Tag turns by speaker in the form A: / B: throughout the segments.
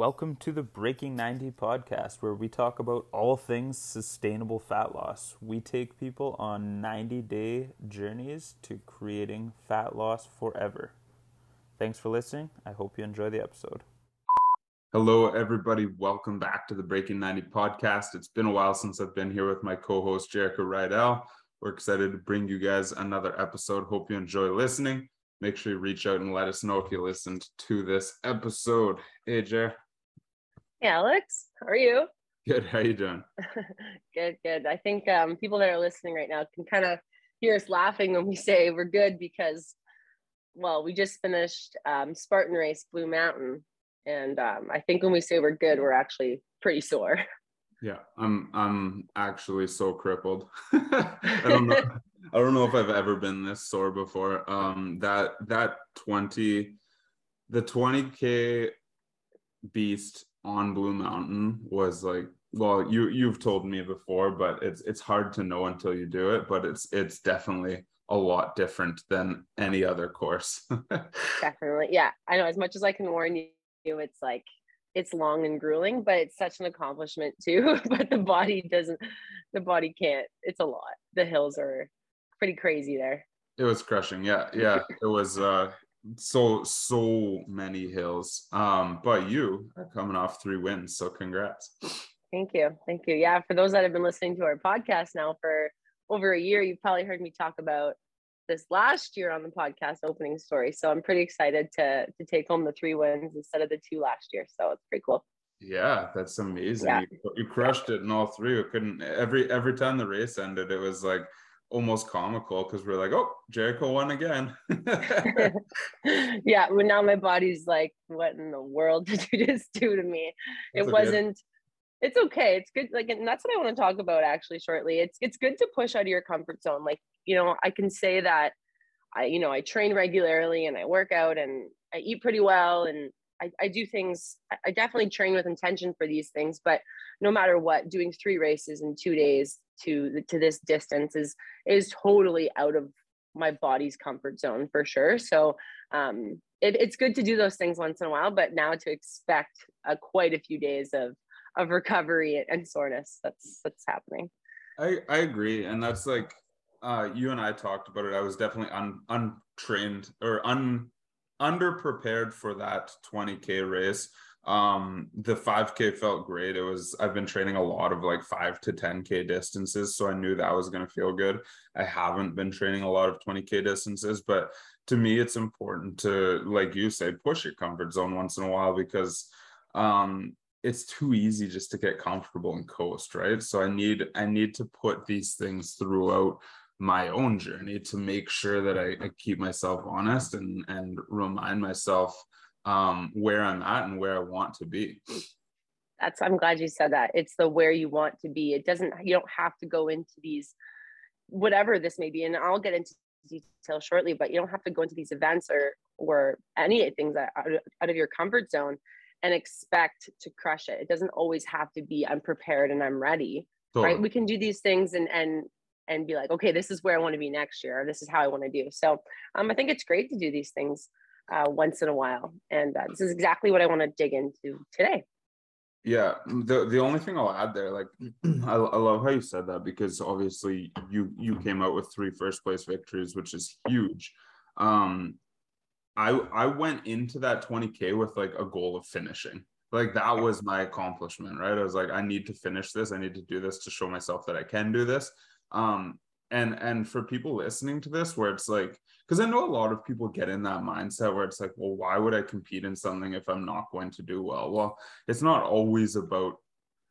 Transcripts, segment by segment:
A: Welcome to the Breaking 90 podcast, where we talk about all things sustainable fat loss. We take people on 90 day journeys to creating fat loss forever. Thanks for listening. I hope you enjoy the episode.
B: Hello, everybody. Welcome back to the Breaking 90 podcast. It's been a while since I've been here with my co host, Jericho Rydell. We're excited to bring you guys another episode. Hope you enjoy listening make sure you reach out and let us know if you listened to this episode. Hey, Jer.
C: Hey, Alex. How are you?
B: Good. How you doing?
C: good, good. I think um, people that are listening right now can kind of hear us laughing when we say we're good because, well, we just finished um, Spartan Race Blue Mountain. And um, I think when we say we're good, we're actually pretty sore.
B: Yeah, I'm I'm actually so crippled. I don't know. I don't know if I've ever been this sore before. Um, that that twenty, the twenty k beast on Blue Mountain was like. Well, you you've told me before, but it's it's hard to know until you do it. But it's it's definitely a lot different than any other course.
C: definitely, yeah. I know. As much as I can warn you, it's like it's long and grueling, but it's such an accomplishment too. but the body doesn't, the body can't. It's a lot. The hills are pretty crazy there.
B: It was crushing. Yeah. Yeah. it was uh so so many hills. Um, but you are coming off three wins. So congrats.
C: Thank you. Thank you. Yeah. For those that have been listening to our podcast now for over a year, you've probably heard me talk about this last year on the podcast opening story. So I'm pretty excited to to take home the three wins instead of the two last year. So it's pretty cool.
B: Yeah, that's amazing. Yeah. You, you crushed it in all three. It couldn't every every time the race ended, it was like almost comical because we're like, oh, Jericho won again.
C: yeah, but now my body's like, what in the world did you just do to me? That's it wasn't it's okay. It's good. Like, and that's what I want to talk about actually shortly. It's it's good to push out of your comfort zone. Like, you know, I can say that I, you know, I train regularly and I work out and I eat pretty well and I, I do things. I definitely train with intention for these things. But no matter what, doing three races in two days to to this distance is is totally out of my body's comfort zone for sure. So um, it, it's good to do those things once in a while, but now to expect a, quite a few days of of recovery and soreness that's that's happening
B: i i agree and that's like uh you and i talked about it i was definitely un untrained or un underprepared for that 20k race. Um the 5k felt great. It was i've been training a lot of like 5 to 10k distances so i knew that was going to feel good. I haven't been training a lot of 20k distances but to me it's important to like you say push your comfort zone once in a while because um it's too easy just to get comfortable and coast right? So i need i need to put these things throughout my own journey to make sure that I, I keep myself honest and and remind myself um, where i'm at and where i want to be
C: that's i'm glad you said that it's the where you want to be it doesn't you don't have to go into these whatever this may be and i'll get into detail shortly but you don't have to go into these events or or any things that out of, out of your comfort zone and expect to crush it. It doesn't always have to be I'm prepared and I'm ready. Totally. Right. We can do these things and and and be like, okay, this is where I want to be next year. this is how I want to do. So um, I think it's great to do these things uh, once in a while. And uh, this is exactly what I want to dig into today.
B: Yeah, the the only thing I'll add there, like I, I love how you said that because obviously you you came out with three first place victories, which is huge. Um, I I went into that 20k with like a goal of finishing. Like that was my accomplishment, right? I was like, I need to finish this. I need to do this to show myself that I can do this. Um, and and for people listening to this, where it's like, because I know a lot of people get in that mindset where it's like, well, why would I compete in something if I'm not going to do well? Well, it's not always about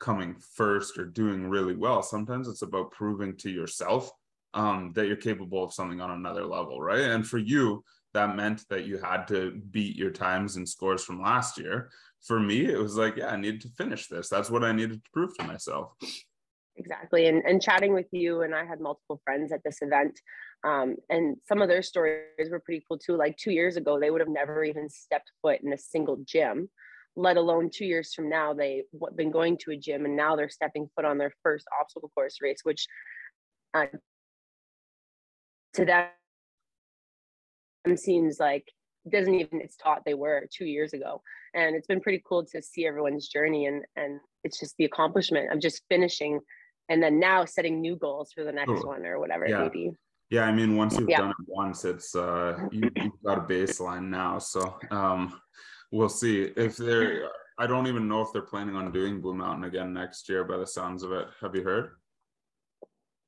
B: coming first or doing really well. Sometimes it's about proving to yourself um, that you're capable of something on another level, right? And for you, that meant that you had to beat your times and scores from last year. For me, it was like, yeah, I needed to finish this. That's what I needed to prove to myself.
C: Exactly. And, and chatting with you, and I had multiple friends at this event. Um, and some of their stories were pretty cool too. Like two years ago, they would have never even stepped foot in a single gym, let alone two years from now, they've been going to a gym and now they're stepping foot on their first obstacle course race, which uh, to them seems like doesn't even it's taught they were two years ago and it's been pretty cool to see everyone's journey and and it's just the accomplishment of just finishing and then now setting new goals for the next one or whatever yeah. it may be.
B: Yeah i mean once you've yeah. done it once it's uh you, have got a baseline now. So um we'll see. If they're i don't even know if they're planning on doing blue mountain again next year by the sounds of it. Have you heard?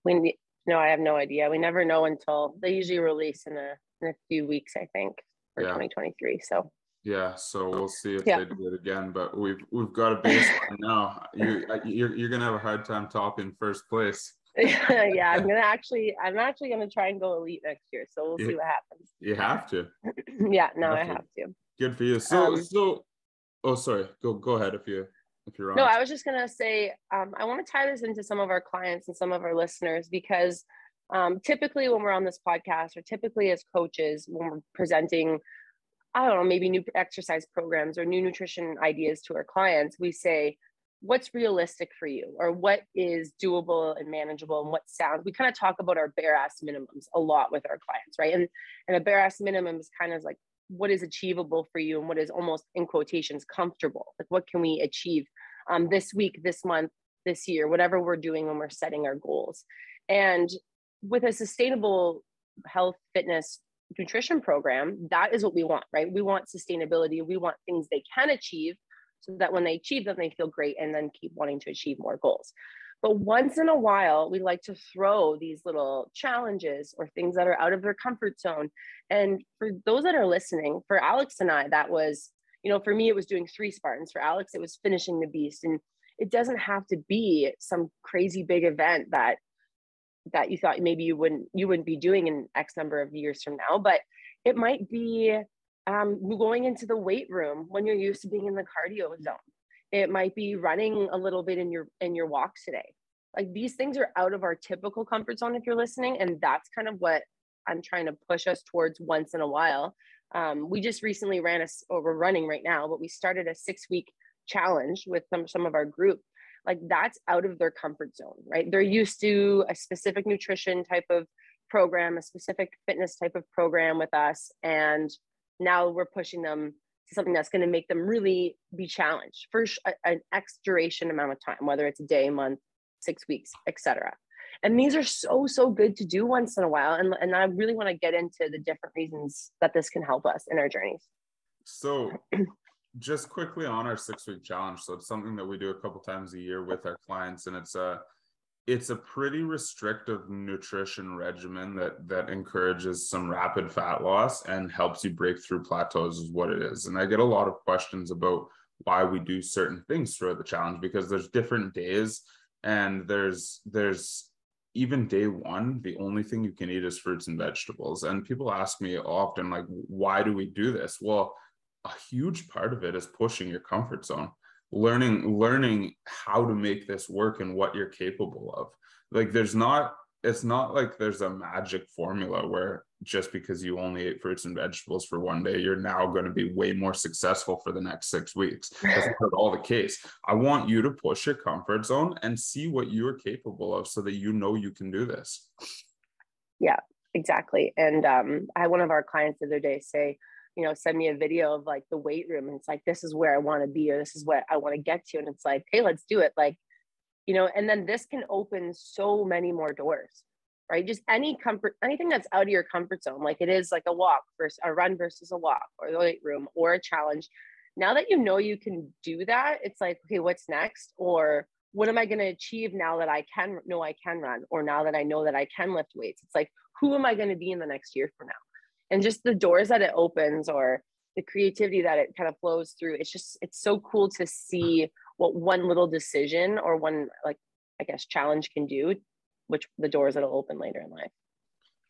C: We no i have no idea. We never know until they usually release in a in a few weeks i think for yeah. 2023 so
B: yeah, so we'll see if yeah. they do it again. But we've we've got a baseline now. You you're you're gonna have a hard time topping first place.
C: yeah, I'm gonna actually I'm actually gonna try and go elite next year. So we'll see what happens.
B: You have to.
C: yeah, no, have I have to.
B: Good for you. So um, so oh sorry, go go ahead if you if you're on.
C: No, I was just gonna say um, I want to tie this into some of our clients and some of our listeners because um, typically when we're on this podcast or typically as coaches when we're presenting I don't know, maybe new exercise programs or new nutrition ideas to our clients, we say, what's realistic for you? or what is doable and manageable and what sounds we kind of talk about our bare ass minimums a lot with our clients right? And and a bare ass minimum is kind of like what is achievable for you and what is almost in quotations comfortable? Like what can we achieve um, this week this month this year whatever we're doing when we're setting our goals? And with a sustainable health fitness nutrition program, that is what we want, right? We want sustainability. We want things they can achieve so that when they achieve them, they feel great and then keep wanting to achieve more goals. But once in a while, we like to throw these little challenges or things that are out of their comfort zone. And for those that are listening, for Alex and I, that was, you know, for me, it was doing three Spartans. For Alex, it was finishing the beast. And it doesn't have to be some crazy big event that that you thought maybe you wouldn't you wouldn't be doing in x number of years from now but it might be um, going into the weight room when you're used to being in the cardio zone. It might be running a little bit in your in your walks today. Like these things are out of our typical comfort zone if you're listening and that's kind of what i'm trying to push us towards once in a while. Um, we just recently ran a or we're running right now but we started a six week challenge with some, some of our group like that's out of their comfort zone, right? They're used to a specific nutrition type of program, a specific fitness type of program with us. And now we're pushing them to something that's going to make them really be challenged for an X duration amount of time, whether it's a day, month, six weeks, etc. And these are so, so good to do once in a while. And, and I really want to get into the different reasons that this can help us in our journeys.
B: So just quickly on our six week challenge. So it's something that we do a couple times a year with our clients, and it's a it's a pretty restrictive nutrition regimen that that encourages some rapid fat loss and helps you break through plateaus is what it is. And I get a lot of questions about why we do certain things throughout the challenge because there's different days and there's there's even day one the only thing you can eat is fruits and vegetables and people ask me often like why do we do this well a huge part of it is pushing your comfort zone learning learning how to make this work and what you're capable of. Like there's not it's not like there's a magic formula where just because you only ate fruits and vegetables for one day you're now going to be way more successful for the next six weeks. That's not all the case. I want you to push your comfort zone and see what you're capable of so that you know you can do this.
C: Yeah exactly. And um, i had one of our clients the other day say you know, send me a video of like the weight room and it's like, this is where I want to be, or this is what I want to get to. And it's like, hey, let's do it. Like, you know, and then this can open so many more doors, right? Just any comfort, anything that's out of your comfort zone, like it is like a walk versus a run versus a walk or the weight room or a challenge. Now that you know you can do that, it's like, okay, what's next? Or what am I going to achieve now that I can know I can run, or now that I know that I can lift weights? It's like, who am I going to be in the next year from now? And just the doors that it opens or the creativity that it kind of flows through it's just it's so cool to see what one little decision or one like i guess challenge can do which the doors that'll open later in life.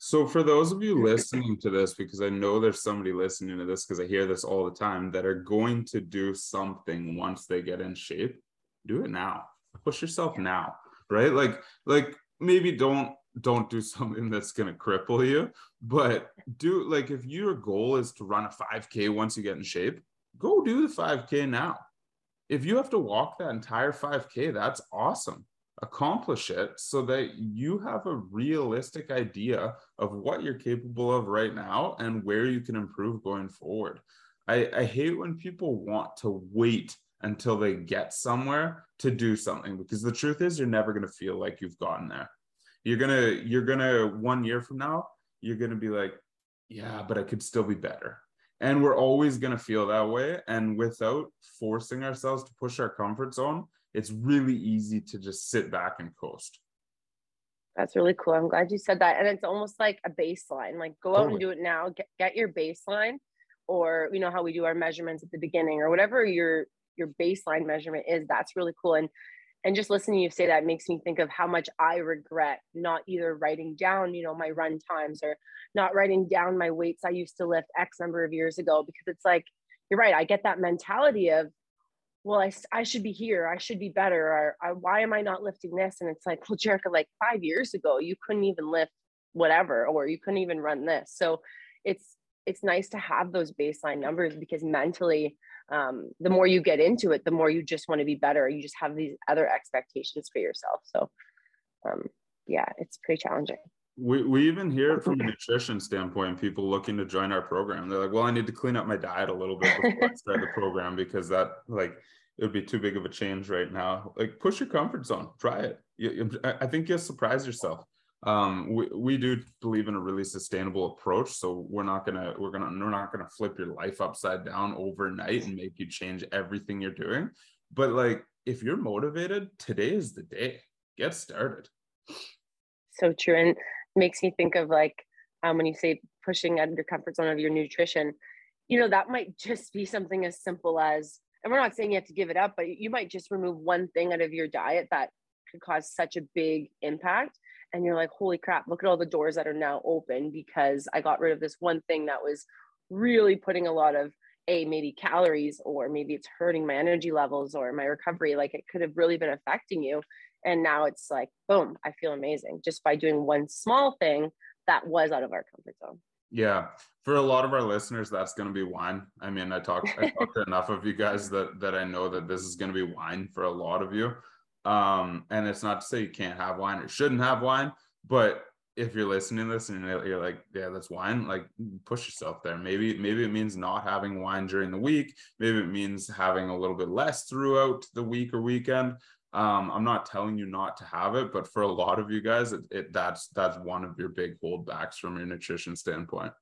B: So for those of you listening to this because i know there's somebody listening to this because i hear this all the time that are going to do something once they get in shape do it now. Push yourself now right? Like like maybe don't don't do something that's going to cripple you but do like if your goal is to run a 5k once you get in shape go do the 5k now if you have to walk that entire 5k that's awesome accomplish it so that you have a realistic idea of what you're capable of right now and where you can improve going forward. I, I hate when people want to wait until they get somewhere to do something because the truth is you're never going to feel like you've gotten there. You're to you're to one year from now you're to be like yeah, but I could still be better. And we're always to feel that way and without forcing ourselves to push our comfort zone, it's really easy to just sit back and coast.
C: That's really cool. I'm glad you said that. And it's almost like a baseline. Like go totally. out and do it now. Get, get your baseline, or you know how we do our measurements at the beginning, or whatever your your baseline measurement is. That's really cool. And and just listening to you say that makes me think of how much I regret not either writing down, you know, my run times or not writing down my weights I used to lift X number of years ago because it's like you're right. I get that mentality of well, I, I should be here. I should be better. Or why am I not lifting this? And it's like, well, Jerica, like five years ago, you couldn't even lift whatever, or you couldn't even run this. So it's, it's nice to have those baseline numbers because mentally, um, the more you get into it, the more you just want to be better. You just have these other expectations for yourself. So, um, yeah, it's pretty challenging.
B: We, we even hear it from a nutrition standpoint, people looking to join our program. They're like, well, I need to clean up my diet a little bit before I start the program because that like it would be too big of a change right now. Like push your comfort zone, try it. You, I think you'll surprise yourself. Um, we, we do believe in a really sustainable approach. So we're not gonna we're gonna we're not gonna flip your life upside down overnight and make you change everything you're doing. But like if you're motivated, today is the day. Get started.
C: So true. And makes me think of like um, when you say pushing out of your comfort zone of your nutrition, you know, that might just be something as simple as, and we're not saying you have to give it up, but you might just remove one thing out of your diet that could cause such a big impact. And you're like, holy crap, look at all the doors that are now open because I got rid of this one thing that was really putting a lot of a maybe calories or maybe it's hurting my energy levels or my recovery like it could have really been affecting you and now it's like boom i feel amazing just by doing one small thing that was out of our comfort zone.
B: Yeah for a lot of our listeners that's going to be wine. I mean i talked i talked to enough of you guys that that i know that this is going to be wine for a lot of you um and it's not to say you can't have wine or shouldn't have wine but if you're listening to this and you're like, yeah, that's wine, like push yourself there. Maybe, maybe it means not having wine during the week. Maybe it means having a little bit less throughout the week or weekend um i'm not telling you not to have it but for a lot of you guys it, it that's that's one of your big holdbacks from your nutrition standpoint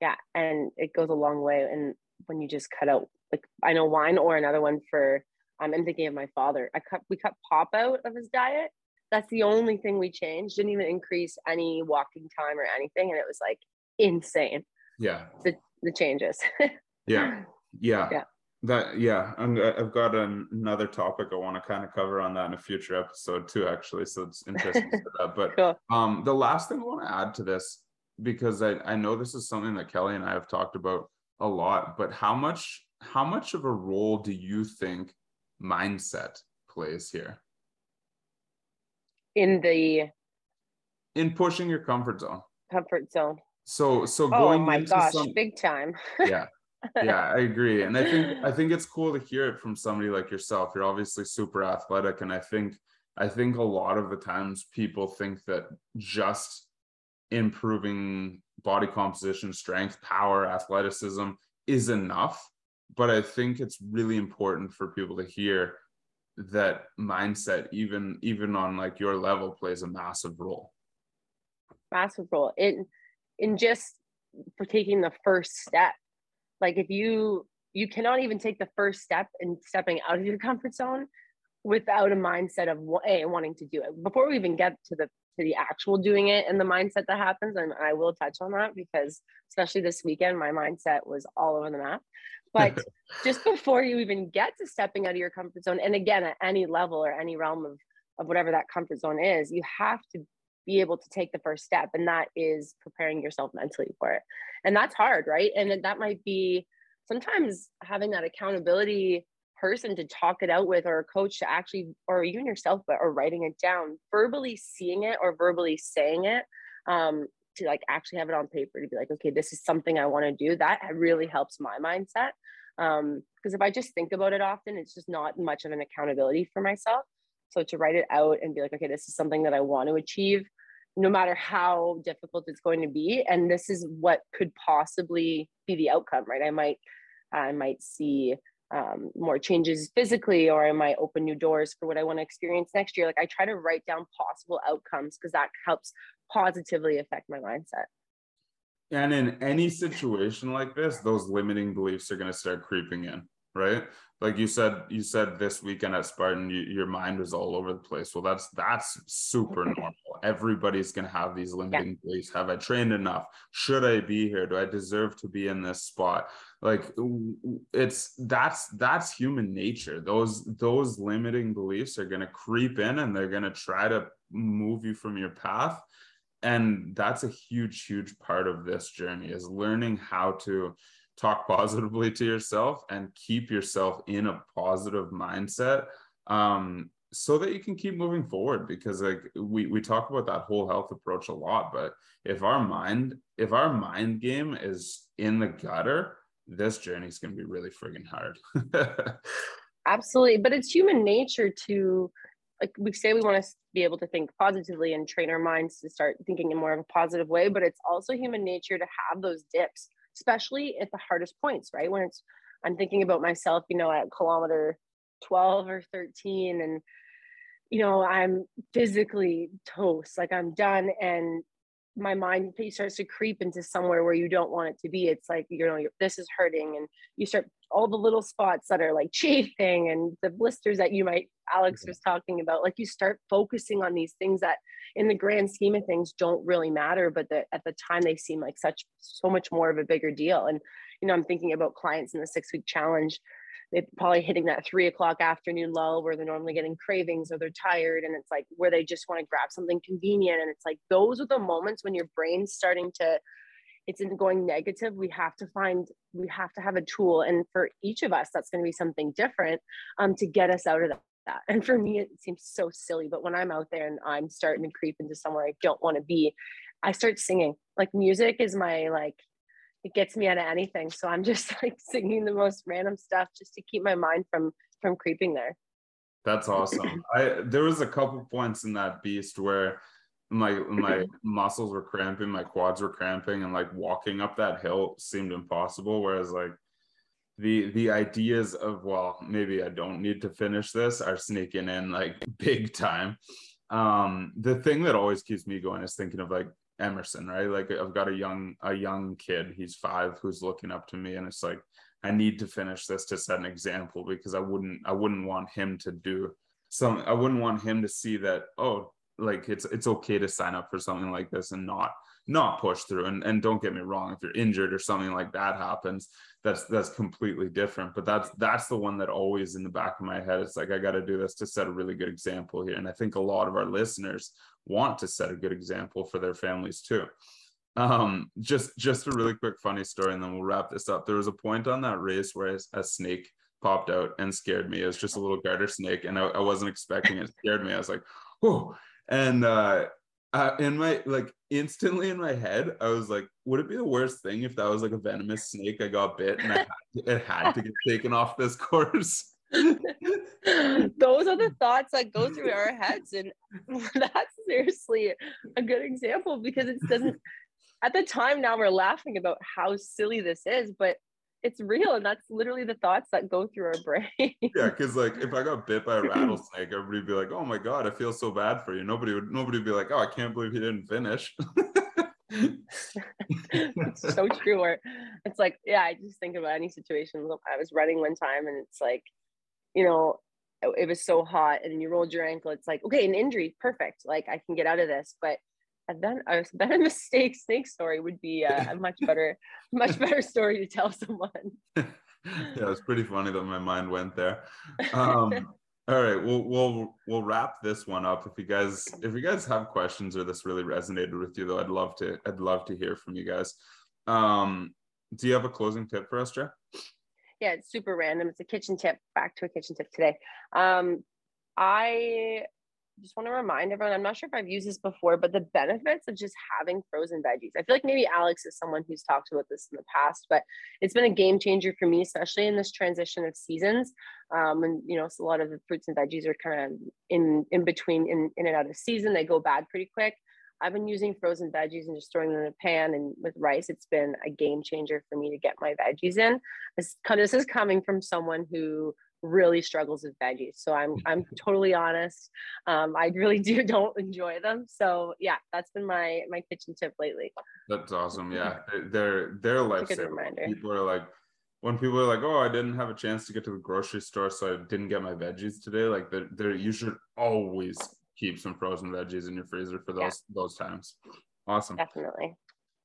C: yeah and it goes a long way and when you just cut out like i know wine or another one for um, i'm thinking of my father. I cut we cut pop out of his diet. That's the only thing we changed. Didn't even increase any walking time or anything. And it was like insane.
B: Yeah.
C: The the changes.
B: Yeah. Yeah. Yeah. That yeah. I have got an, another topic i want to kind of cover on that in a future episode too actually. So it's interesting for that. But cool. um the last thing i want to add to this because I, I know this is something that kelly and i have talked about a lot but how much how much of a role do you think mindset plays here?
C: In the
B: in pushing your comfort zone.
C: comfort zone.
B: So so oh going
C: oh my gosh some, big time.
B: Yeah. Yeah, I agree. And I think I think it's cool to hear it from somebody like yourself. You're obviously super athletic and I think I think a lot of the times people think that just improving body composition, strength, power, athleticism is enough, but I think it's really important for people to hear that mindset even even on like your level plays a massive role.
C: Massive role. In in just for taking the first step like if you you cannot even take the first step in stepping out of your comfort zone without a mindset of a wanting to do it before we even get to the to the actual doing it and the mindset that happens and i will touch on that because especially this weekend my mindset was all over the map but just before you even get to stepping out of your comfort zone and again at any level or any realm of of whatever that comfort zone is you have to be able to take the first step and that is preparing yourself mentally for it. And that's hard right? And that might be sometimes having that accountability person to talk it out with or a coach to actually or even yourself but or writing it down verbally seeing it or verbally saying it um to like actually have it on paper to be like okay this is something i want to do that really helps my mindset um because if i just think about it often it's just not much of an accountability for myself So to write it out and be like, okay, this is something that I want to achieve, no matter how difficult it's going to be. And this is what could possibly be the outcome, right? I might, I might see um, more changes physically, or I might open new doors for what I want to experience next year. Like I try to write down possible outcomes because that helps positively affect my mindset.
B: And in any situation like this, those limiting beliefs are going to start creeping in, right? Like you said, you said this weekend at Spartan, you, your mind was all over the place. Well, that's that's super normal. Everybody's going to have these limiting yeah. beliefs. Have I trained enough? Should I be here? Do I deserve to be in this spot? Like it's that's that's human nature. Those those limiting beliefs are going to creep in and they're going to try to move you from your path and that's a huge huge part of this journey is learning how to talk positively to yourself and keep yourself in a positive mindset um, so that you can keep moving forward because like we we talk about that whole health approach a lot but if our mind if our mind game is in the gutter this journey is going to be really friggin' hard.
C: Absolutely but it's human nature to like we say we want to be able to think positively and train our minds to start thinking in more of a positive way but it's also human nature to have those dips especially at the hardest points right? When it's i'm thinking about myself you know at kilometer 12 or 13 and you know i'm physically toast like i'm done and my mind starts to creep into somewhere where you don't want it to be. It's like, you know, this is hurting. And you start all the little spots that are like chafing and the blisters that you might, Alex mm-hmm. was talking about. Like you start focusing on these things that in the grand scheme of things don't really matter, but that at the time they seem like such, so much more of a bigger deal. And, you know, I'm thinking about clients in the six week challenge they're probably hitting that three o'clock afternoon lull where they're normally getting cravings or they're tired and it's like where they just want to grab something convenient and it's like those are the moments when your brain's starting to it's in going negative we have to find we have to have a tool and for each of us that's going to be something different um, to get us out of that that. And for me, it seems so silly. But when I'm out there and I'm starting to creep into somewhere I don't want to be, I start singing. Like music is my like it gets me out of anything. So I'm just like singing the most random stuff just to keep my mind from from creeping there.
B: That's awesome. I there was a couple points in that beast where my my muscles were cramping, my quads were cramping, and like walking up that hill seemed impossible. Whereas like the the ideas of well, maybe I don't need to finish this are sneaking in like big time. Um, the thing that always keeps me going is thinking of like Emerson, right? Like I've got a young a young kid, he's five, who's looking up to me, and it's like I need to finish this to set an example because I wouldn't I wouldn't want him to do some I wouldn't want him to see that oh like it's it's okay to sign up for something like this and not not push through. And, and don't get me wrong if you're injured or something like that happens that's that's completely different. But that's that's the one that always in the back of my head it's like i got to do this to set a really good example here. And i think a lot of our listeners want to set a good example for their families too. Um just just a really quick funny story and then we'll wrap this up. There was a point on that race where a snake popped out and scared me. It was just a little garter snake and i, I wasn't expecting it. it scared me. I was like whoa and uh uh, in my like instantly in my head, I was like, would it be the worst thing if that was like a venomous snake I got bit and I had to, it had to get taken off this course?
C: Those are the thoughts that go through our heads, and that's seriously a good example because it doesn't. At the time, now we're laughing about how silly this is, but it's real and that's literally the thoughts that go through our brain.
B: Yeah because like if i got bit by a rattlesnake everybody'd be like oh my god i feel so bad for you. Nobody would nobody would be like oh i can't believe he didn't finish.
C: It's so true or it's like yeah i just think about any situation. I was running one time and it's like you know it was so hot and you rolled your ankle it's like okay an injury perfect like i can get out of this. But then a venomous mistake snake story would be a, a much better, much better story to tell someone.
B: yeah, it's pretty funny that my mind went there. Um, all right, we'll we'll we'll wrap this one up. If you guys if you guys have questions or this really resonated with you, though, I'd love to I'd love to hear from you guys. Um, do you have a closing tip for us, Jeff?
C: Yeah, it's super random. It's a kitchen tip. Back to a kitchen tip today. Um, I just want to remind everyone i'm not sure if i've used this before but the benefits of just having frozen veggies i feel like maybe alex is someone who's talked about this in the past but it's been a game changer for me especially in this transition of seasons um, and you know so a lot of the fruits and veggies are kind of in in between in, in and out of season they go bad pretty quick I've been using frozen veggies and just throwing them in a pan and with rice, it's been a game changer for me to get my veggies in. This, this is coming from someone who really struggles with veggies. So I'm I'm totally honest. Um, I really do don't enjoy them. So yeah, that's been my my kitchen tip lately.
B: That's awesome. Yeah, they're they're lifesaver. People are like, when people are like, "Oh, I didn't have a chance to get to the grocery store, so I didn't get my veggies today," like they're, they're you should always keep some frozen veggies in your freezer for those yeah. those times. Awesome.
C: Definitely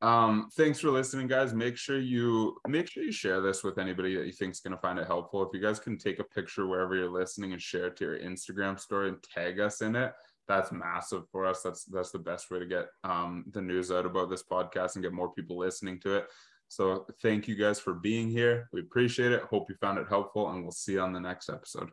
B: um thanks for listening guys. Make sure you make sure you share this with anybody that you think is going to find it helpful. If you guys can take a picture wherever you're listening and share it to your instagram story and tag us in it that's massive for us. That's that's the best way to get um the news out about this podcast and get more people listening to it. So thank you guys for being here. We appreciate it. Hope you found it helpful and we'll see you on the next episode